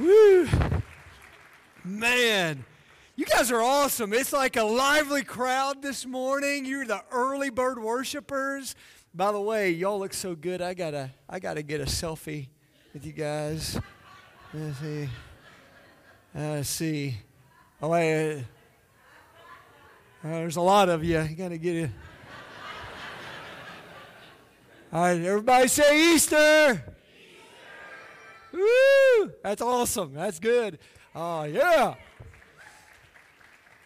Woo! Man, you guys are awesome. It's like a lively crowd this morning. You're the early bird worshipers. By the way, y'all look so good. I gotta, I gotta get a selfie with you guys. Let's see. Let's see. Oh wait. Uh, there's a lot of you. You gotta get it. All right, everybody say Easter. Woo! That's awesome. That's good. Oh, yeah.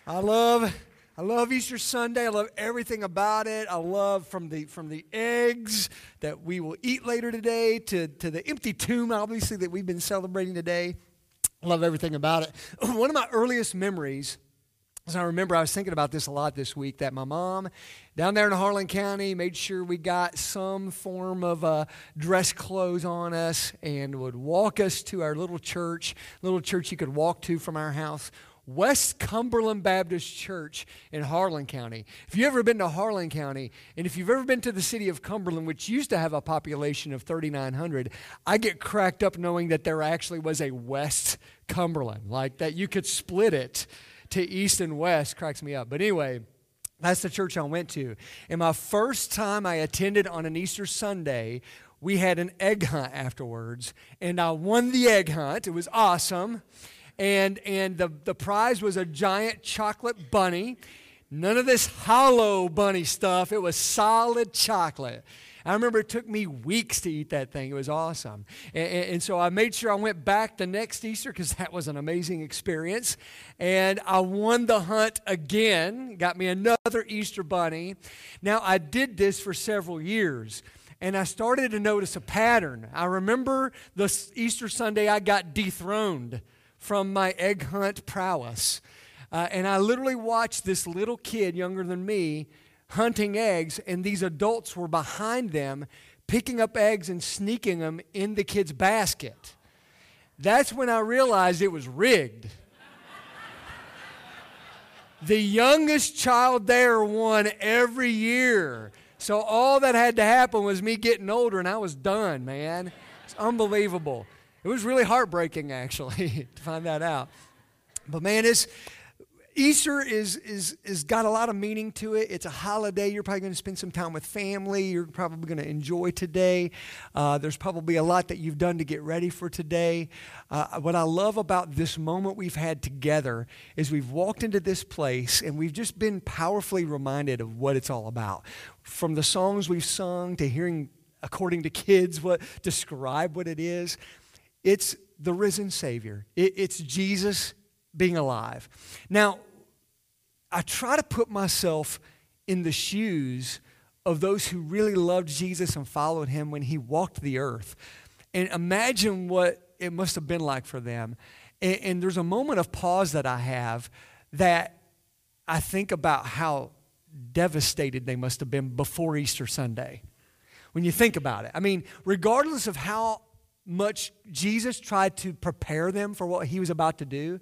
I love I love Easter Sunday. I love everything about it. I love from the from the eggs that we will eat later today to, to the empty tomb, obviously, that we've been celebrating today. I love everything about it. One of my earliest memories as I remember, I was thinking about this a lot this week that my mom down there in Harlan County made sure we got some form of uh, dress clothes on us and would walk us to our little church, little church you could walk to from our house. West Cumberland Baptist Church in Harlan County. If you've ever been to Harlan County, and if you've ever been to the city of Cumberland, which used to have a population of 3,900, I get cracked up knowing that there actually was a West Cumberland, like that you could split it to east and west cracks me up. But anyway, that's the church I went to. And my first time I attended on an Easter Sunday, we had an egg hunt afterwards, and I won the egg hunt. It was awesome. And, and the, the prize was a giant chocolate bunny. None of this hollow bunny stuff, it was solid chocolate. I remember it took me weeks to eat that thing. It was awesome. And, and so I made sure I went back the next Easter because that was an amazing experience. And I won the hunt again, got me another Easter bunny. Now, I did this for several years and I started to notice a pattern. I remember the Easter Sunday I got dethroned from my egg hunt prowess. Uh, and I literally watched this little kid, younger than me, hunting eggs, and these adults were behind them, picking up eggs and sneaking them in the kid's basket. That's when I realized it was rigged. the youngest child there won every year. So all that had to happen was me getting older, and I was done, man. It's unbelievable. It was really heartbreaking, actually, to find that out. But man, it's Easter is, is, is got a lot of meaning to it. It's a holiday. You're probably going to spend some time with family. You're probably going to enjoy today. Uh, there's probably a lot that you've done to get ready for today. Uh, what I love about this moment we've had together is we've walked into this place and we've just been powerfully reminded of what it's all about. From the songs we've sung to hearing, according to kids, what describe what it is. It's the risen Savior. It, it's Jesus being alive. Now, I try to put myself in the shoes of those who really loved Jesus and followed him when he walked the earth. And imagine what it must have been like for them. And, and there's a moment of pause that I have that I think about how devastated they must have been before Easter Sunday. When you think about it, I mean, regardless of how much Jesus tried to prepare them for what he was about to do,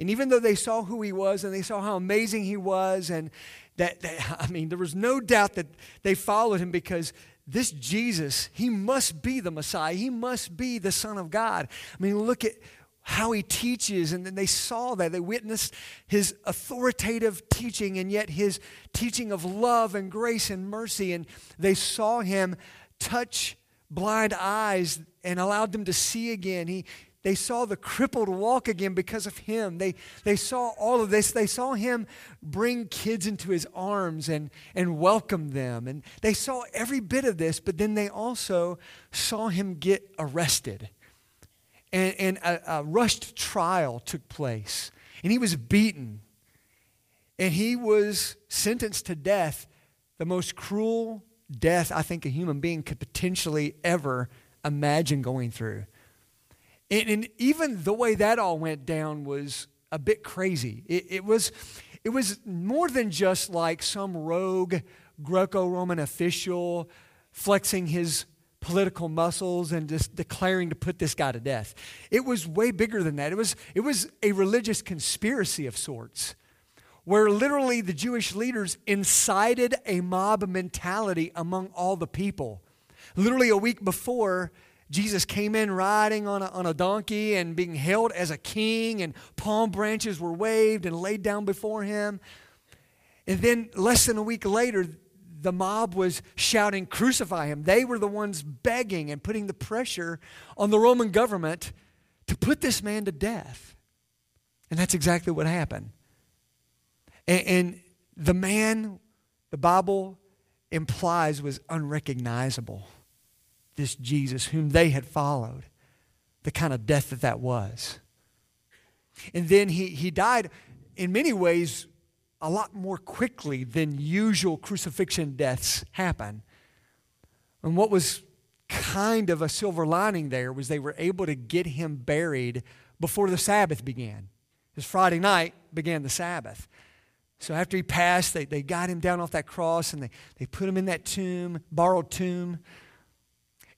and even though they saw who he was and they saw how amazing he was, and that, that, I mean, there was no doubt that they followed him because this Jesus, he must be the Messiah. He must be the Son of God. I mean, look at how he teaches, and then they saw that. They witnessed his authoritative teaching and yet his teaching of love and grace and mercy. And they saw him touch blind eyes and allowed them to see again. He, they saw the crippled walk again because of him. They, they saw all of this. They saw him bring kids into his arms and, and welcome them. And they saw every bit of this, but then they also saw him get arrested. And, and a, a rushed trial took place. And he was beaten. And he was sentenced to death, the most cruel death I think a human being could potentially ever imagine going through. And, and even the way that all went down was a bit crazy. It, it, was, it was more than just like some rogue Greco Roman official flexing his political muscles and just declaring to put this guy to death. It was way bigger than that. It was, it was a religious conspiracy of sorts where literally the Jewish leaders incited a mob mentality among all the people. Literally a week before, Jesus came in riding on a, on a donkey and being held as a king, and palm branches were waved and laid down before him. And then, less than a week later, the mob was shouting, Crucify him. They were the ones begging and putting the pressure on the Roman government to put this man to death. And that's exactly what happened. And, and the man, the Bible implies, was unrecognizable. This Jesus, whom they had followed, the kind of death that that was. And then he, he died in many ways a lot more quickly than usual crucifixion deaths happen. And what was kind of a silver lining there was they were able to get him buried before the Sabbath began. Because Friday night began the Sabbath. So after he passed, they, they got him down off that cross and they, they put him in that tomb, borrowed tomb.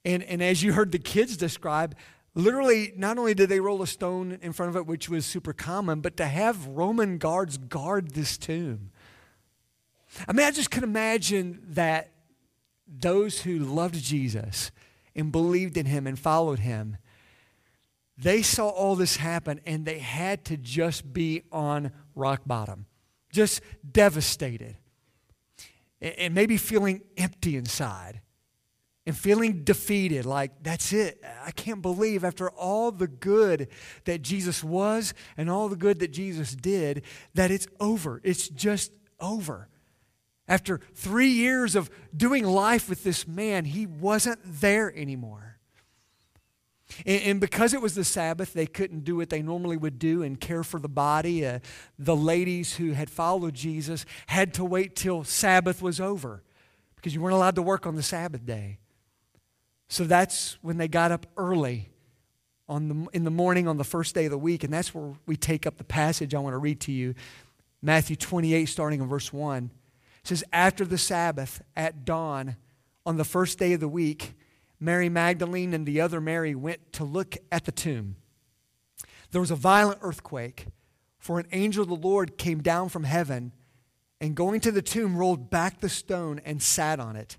And, and as you heard the kids describe, literally, not only did they roll a stone in front of it, which was super common, but to have Roman guards guard this tomb. I mean, I just could imagine that those who loved Jesus and believed in him and followed him, they saw all this happen and they had to just be on rock bottom, just devastated, and maybe feeling empty inside and feeling defeated like that's it. I can't believe after all the good that jesus was and all the good that jesus did that it's over. It's just over. After three years of doing life with this man he wasn't there anymore. And, because it was the sabbath they couldn't do what they normally would do and care for the body. Uh, the ladies who had followed jesus had to wait till sabbath was over because you weren't allowed to work on the sabbath day so that's when they got up early on the, in the morning on the first day of the week. And that's where we take up the passage I want to read to you. Matthew 28, starting in verse 1. It says, After the Sabbath, at dawn, on the first day of the week, Mary Magdalene and the other Mary went to look at the tomb. There was a violent earthquake, for an angel of the Lord came down from heaven and going to the tomb rolled back the stone and sat on it.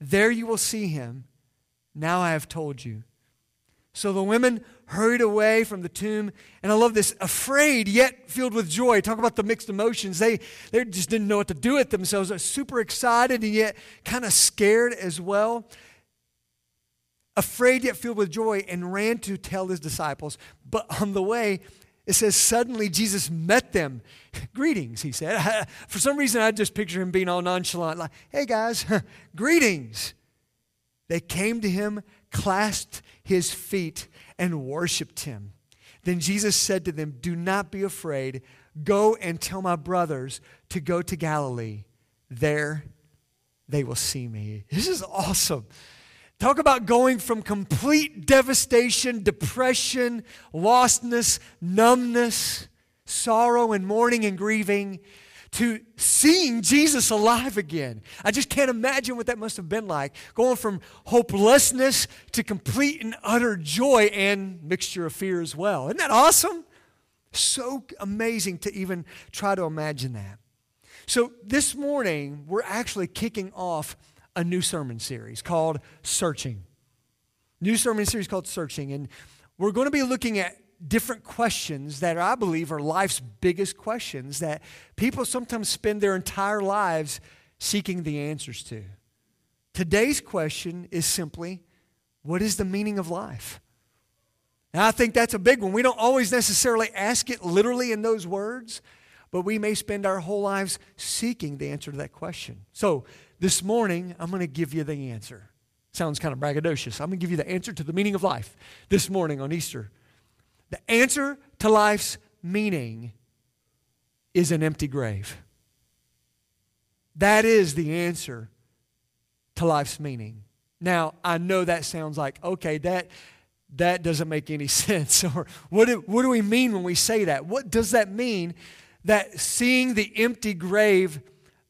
There you will see him. Now I have told you. So the women hurried away from the tomb. And I love this afraid yet filled with joy. Talk about the mixed emotions. They, they just didn't know what to do with themselves. They're super excited and yet kind of scared as well. Afraid yet filled with joy and ran to tell his disciples. But on the way, it says, suddenly Jesus met them. greetings, he said. For some reason, I just picture him being all nonchalant, like, hey guys, greetings. They came to him, clasped his feet, and worshiped him. Then Jesus said to them, Do not be afraid. Go and tell my brothers to go to Galilee. There they will see me. This is awesome. Talk about going from complete devastation, depression, lostness, numbness, sorrow, and mourning and grieving to seeing Jesus alive again. I just can't imagine what that must have been like. Going from hopelessness to complete and utter joy and mixture of fear as well. Isn't that awesome? So amazing to even try to imagine that. So this morning, we're actually kicking off a new sermon series called Searching. New sermon series called Searching. And we're going to be looking at different questions that I believe are life's biggest questions that people sometimes spend their entire lives seeking the answers to. Today's question is simply what is the meaning of life? And I think that's a big one. We don't always necessarily ask it literally in those words, but we may spend our whole lives seeking the answer to that question. So, this morning, I'm going to give you the answer. Sounds kind of braggadocious. I'm going to give you the answer to the meaning of life this morning on Easter. The answer to life's meaning is an empty grave. That is the answer to life's meaning. Now, I know that sounds like, okay, that, that doesn't make any sense. Or what do, what do we mean when we say that? What does that mean that seeing the empty grave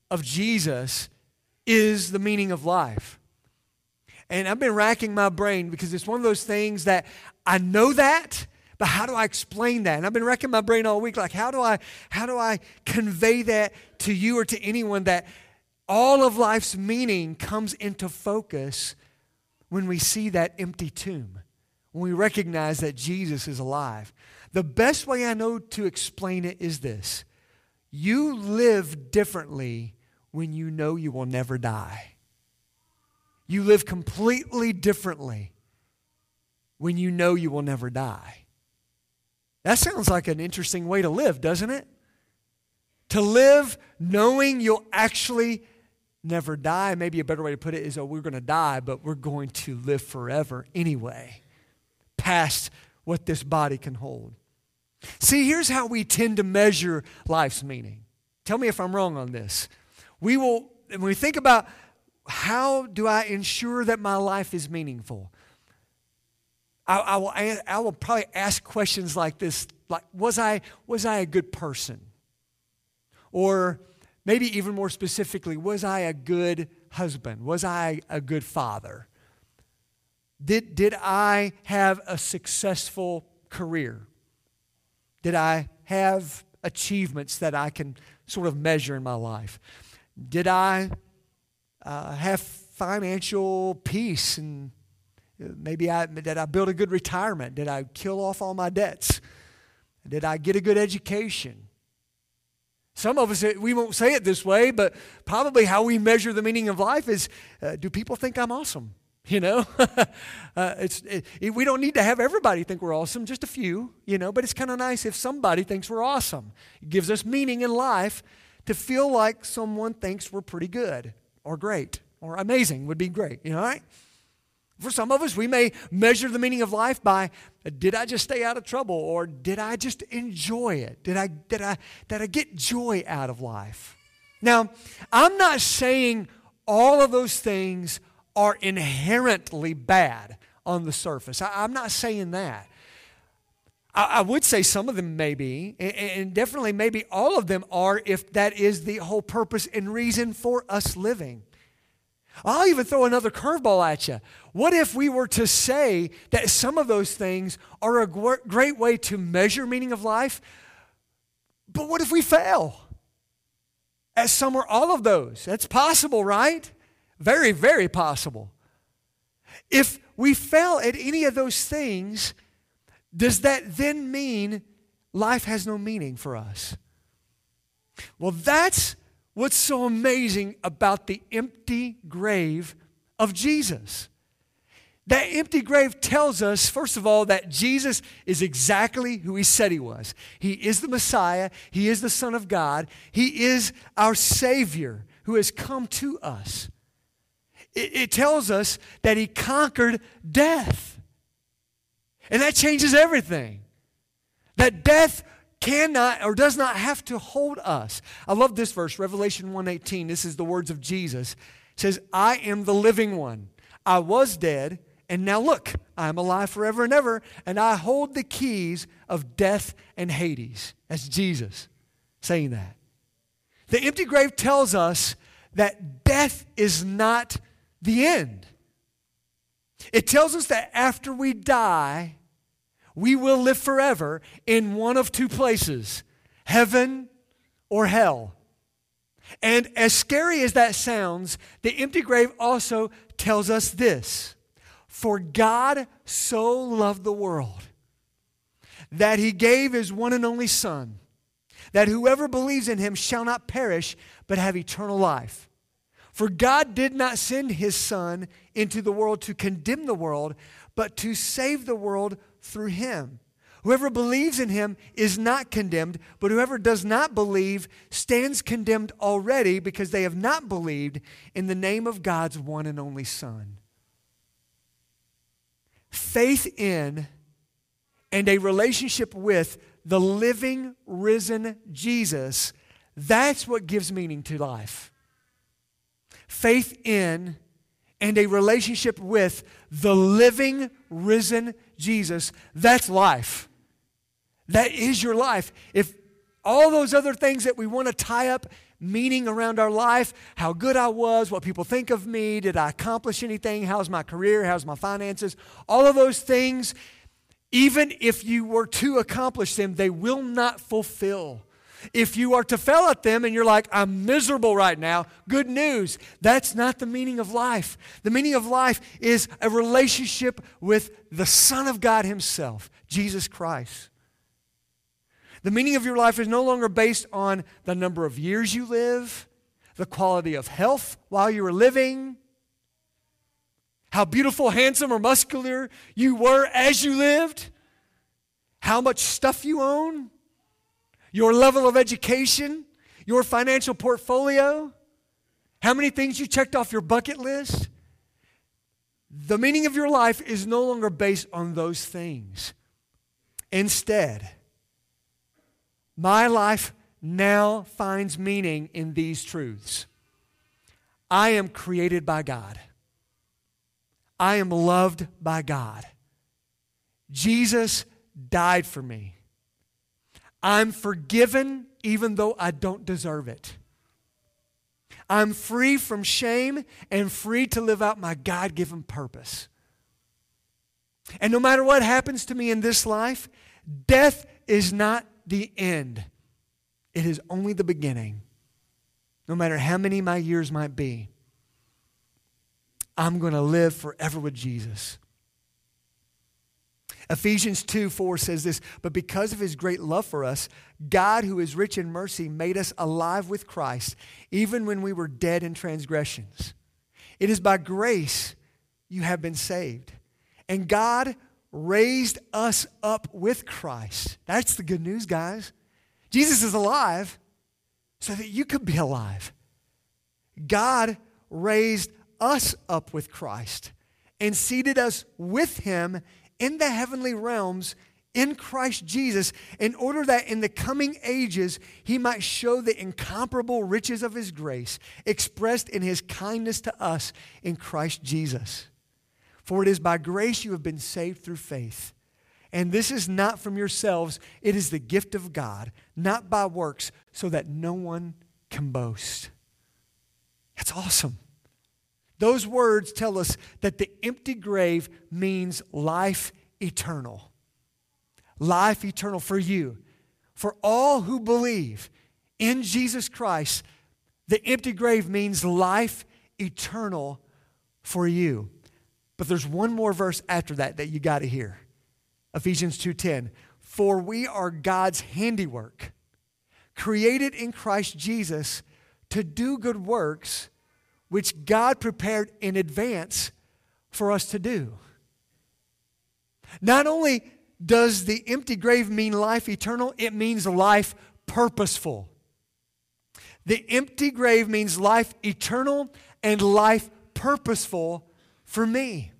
of Jesus is the meaning of life? And I've been racking my brain because it's one of those things that I know that, but how do I explain that? And I've been racking my brain all week like how do I how do I convey that to you or to anyone that all of life's meaning comes into focus when we see that empty tomb, when we recognize that Jesus is alive. The best way I know to explain it is this you live differently when you know you will never die. You live completely differently when you know you will never die. That sounds like an interesting way to live, doesn't it? To live knowing you'll actually never die. Maybe a better way to put it is, oh, we're going to die, but we're going to live forever anyway, past what this body can hold. See, here's how we tend to measure life's meaning. Tell me if I'm wrong on this. We will, when we think about how do I ensure that my life is meaningful, I, I, will, I will probably ask questions like this like, was I, was I a good person? Or, Maybe even more specifically, was I a good husband? Was I a good father? Did, did I have a successful career? Did I have achievements that I can sort of measure in my life? Did I uh, have financial peace and uh, maybe I, did I build a good retirement? Did I kill off all my debts? Did I get a good education? Some of us, eh, we won't say it this way, but probably how we measure the meaning of life is uh, do people think I'm awesome? You know, uh, it's, it, we don't need to have everybody think we're awesome, just a few, you know, but it's kind of nice if somebody thinks we're awesome. It gives us meaning in life to feel like someone thinks we're pretty good or great or amazing would be great, you know, right? For some of us, we may measure the meaning of life by did I just stay out of trouble or did I just enjoy it? Did I, did I, did I get joy out of life? Now, I'm not saying all of those things are inherently bad on the surface. I, am not saying that. I, I, would say some of them may be, and, and definitely maybe all of them are if that is the whole purpose and reason for us living. I'll even throw another curveball at you. What if we were to say that some of those things are a great way to measure meaning of life, but what if we fail at some or all of those? That's possible, right? Very, very possible. If we fail at any of those things, does that then mean life has no meaning for us? Well, that's what's so amazing about the empty grave of Jesus. That empty grave tells us, first of all, that Jesus is exactly who he said he was. He is the Messiah, he is the Son of God, he is our Savior who has come to us. It, it tells us that he conquered death. And that changes everything. That death cannot or does not have to hold us. I love this verse, Revelation 1:18. This is the words of Jesus. It says, "I am the living one. I was dead, and now look, I am alive forever and ever, and I hold the keys of death and Hades." That's Jesus saying that. The empty grave tells us that death is not the end. It tells us that after we die, we will live forever in one of two places heaven or hell. And as scary as that sounds, the empty grave also tells us this For God so loved the world that he gave his one and only Son, that whoever believes in him shall not perish, but have eternal life. For God did not send his Son into the world to condemn the world, but to save the world through him. Whoever believes in him is not condemned, but whoever does not believe stands condemned already because they have not believed in the name of God's one and only Son. Faith in and a relationship with the living, risen Jesus, that's what gives meaning to life. Faith in and a relationship with the living, risen Jesus, that's life. That is your life. If all those other things that we want to tie up meaning around our life, how good I was, what people think of me, did I accomplish anything, how's my career, how's my finances, all of those things, even if you were to accomplish them, they will not fulfill. If you are to fail at them and you're like, I'm miserable right now, good news. That's not the meaning of life. The meaning of life is a relationship with the Son of God Himself, Jesus Christ. The meaning of your life is no longer based on the number of years you live, the quality of health while you were living, how beautiful, handsome, or muscular you were as you lived, how much stuff you own, your level of education, your financial portfolio, how many things you checked off your bucket list. The meaning of your life is no longer based on those things. Instead, my life now finds meaning in these truths. I am created by God. I am loved by God. Jesus died for me. I'm forgiven even though I don't deserve it. I'm free from shame and free to live out my God given purpose. And no matter what happens to me in this life, death is not the end, it is only the beginning. No matter how many my years might be, I'm going to live forever with Jesus. Ephesians 2 4 says this, but because of his great love for us, God, who is rich in mercy, made us alive with Christ, even when we were dead in transgressions. It is by grace you have been saved. And God raised us up with Christ. That's the good news, guys. Jesus is alive so that you could be alive. God raised us up with Christ and seated us with him in the heavenly realms in Christ Jesus in order that in the coming ages he might show the incomparable riches of his grace expressed in his kindness to us in Christ Jesus. For it is by grace you have been saved through faith. And this is not from yourselves, it is the gift of God, not by works, so that no one can boast. That's awesome. Those words tell us that the empty grave means life eternal. Life eternal for you. For all who believe in Jesus Christ, the empty grave means life eternal for you. But there's one more verse after that that you got to hear. Ephesians 2:10. For we are God's handiwork, created in Christ Jesus to do good works which God prepared in advance for us to do. Not only does the empty grave mean life eternal, it means life purposeful. The empty grave means life eternal and life purposeful for me.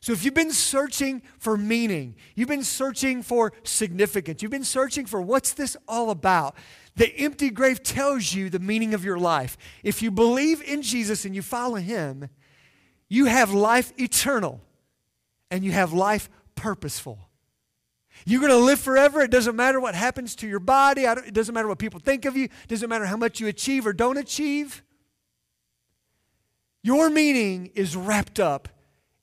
So, if you've been searching for meaning, you've been searching for significance, you've been searching for what's this all about, the empty grave tells you the meaning of your life. If you believe in Jesus and you follow him, you have life eternal and you have life purposeful. You're going to live forever. It doesn't matter what happens to your body. it doesn't matter what people think of you. It doesn't matter how much you achieve or don't achieve. Your meaning is wrapped up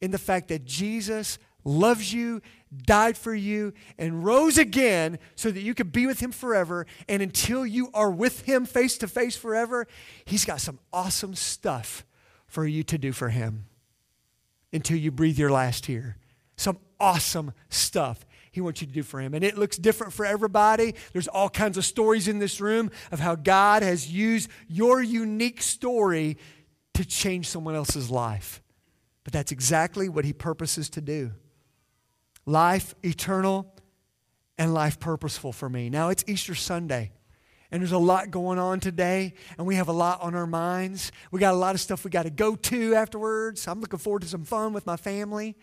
in the fact that Jesus loves you, died for you, and rose again so that you could be with him forever. And until you are with him face to face forever, he's got some awesome stuff for you to do for him until you breathe your last here. Some awesome stuff he wants you to do for him. And it looks different for everybody. There's all kinds of stories in this room of how God has used your unique story to change someone else's life. But that's exactly what he purposes to do life eternal and life purposeful for me. Now it's Easter Sunday. And there's a lot going on today, and we have a lot on our minds. We got a lot of stuff we got to go to afterwards. I'm looking forward to some fun with my family.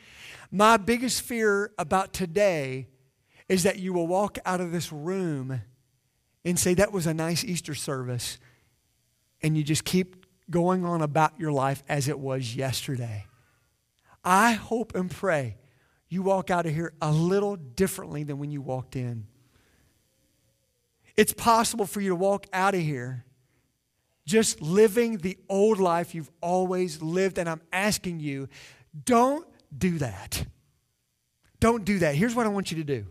My biggest fear about today is that you will walk out of this room and say, That was a nice Easter service, and you just keep going on about your life as it was yesterday. I hope and pray you walk out of here a little differently than when you walked in. It's possible for you to walk out of here just living the old life you've always lived, and I'm asking you, don't do that. Don't do that. Here's what I want you to do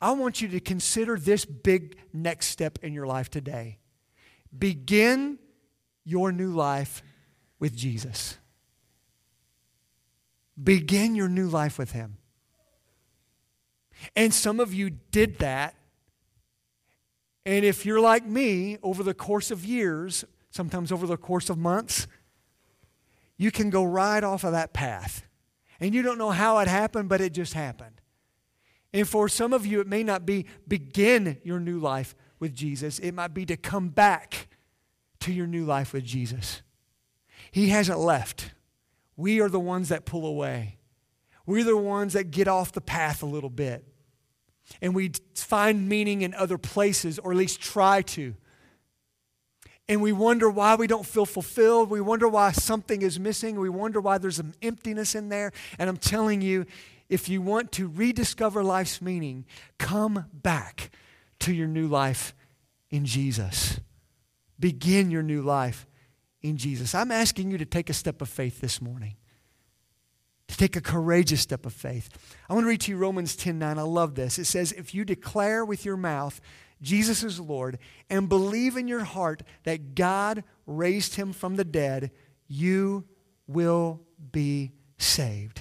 I want you to consider this big next step in your life today. Begin your new life with Jesus. Begin your new life with Him. And some of you did that. And if you're like me, over the course of years, sometimes over the course of months, you can go right off of that path. And you don't know how it happened, but it just happened. And for some of you, it may not be begin your new life with Jesus, it might be to come back to your new life with Jesus. He hasn't left. We are the ones that pull away. We're the ones that get off the path a little bit. And we find meaning in other places, or at least try to. And we wonder why we don't feel fulfilled. We wonder why something is missing. We wonder why there's an emptiness in there. And I'm telling you, if you want to rediscover life's meaning, come back to your new life in Jesus. Begin your new life in Jesus. I'm asking you to take a step of faith this morning. To take a courageous step of faith. I want to read to you Romans 10 9. I love this. It says, If you declare with your mouth Jesus is Lord and believe in your heart that God raised him from the dead, you will be saved.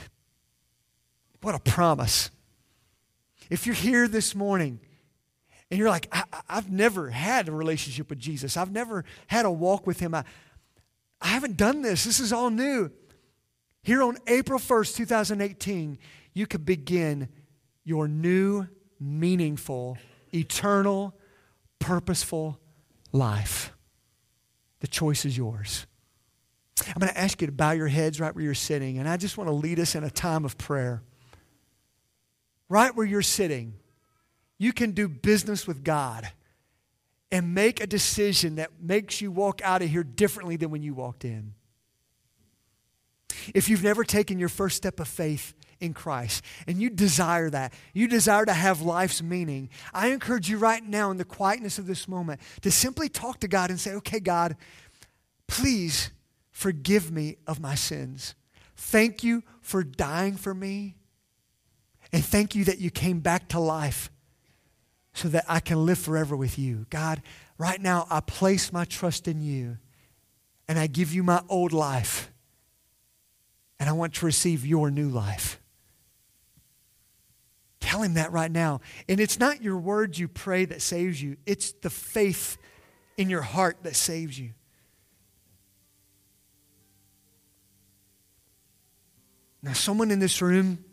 What a promise. If you're here this morning and you're like, I, have never had a relationship with Jesus, I've never had a walk with him, I, I haven't done this, this is all new. Here on April 1st, 2018, you could begin your new, meaningful, eternal, purposeful life. The choice is yours. I'm going to ask you to bow your heads right where you're sitting, and I just want to lead us in a time of prayer. Right where you're sitting, you can do business with God and make a decision that makes you walk out of here differently than when you walked in. If you've never taken your first step of faith in Christ and you desire that, you desire to have life's meaning, I encourage you right now in the quietness of this moment to simply talk to God and say, okay, God, please forgive me of my sins. Thank you for dying for me. And thank you that you came back to life so that I can live forever with you. God, right now I place my trust in you and I give you my old life and I want to receive your new life. Tell him that right now. And it's not your words you pray that saves you, it's the faith in your heart that saves you. Now, someone in this room,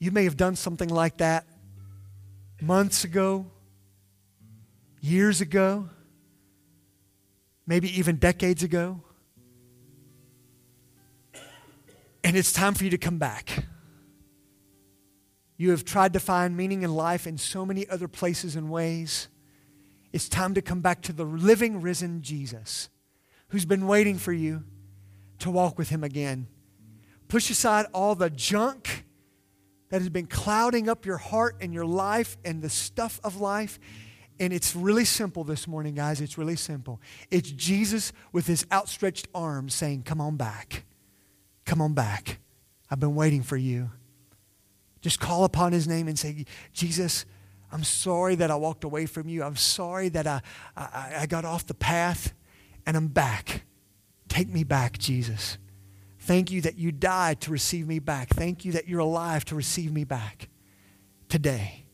you may have done something like that months ago, years ago, maybe even decades ago. And it's time for you to come back. You have tried to find meaning in life in so many other places and ways. It's time to come back to the living, risen Jesus who's been waiting for you to walk with him again. Push aside all the junk that has been clouding up your heart and your life and the stuff of life. And it's really simple this morning, guys. It's really simple. It's Jesus with his outstretched arms saying, Come on back. Come on back. I've been waiting for you. Just call upon his name and say, Jesus, I'm sorry that I walked away from you. I'm sorry that I, I, I got off the path and I'm back. Take me back, Jesus. Thank you that you died to receive me back. Thank you that you're alive to receive me back today.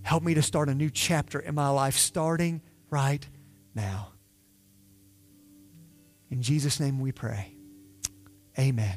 Help me to start a new chapter in my life starting right now. In Jesus' name we pray. Amen.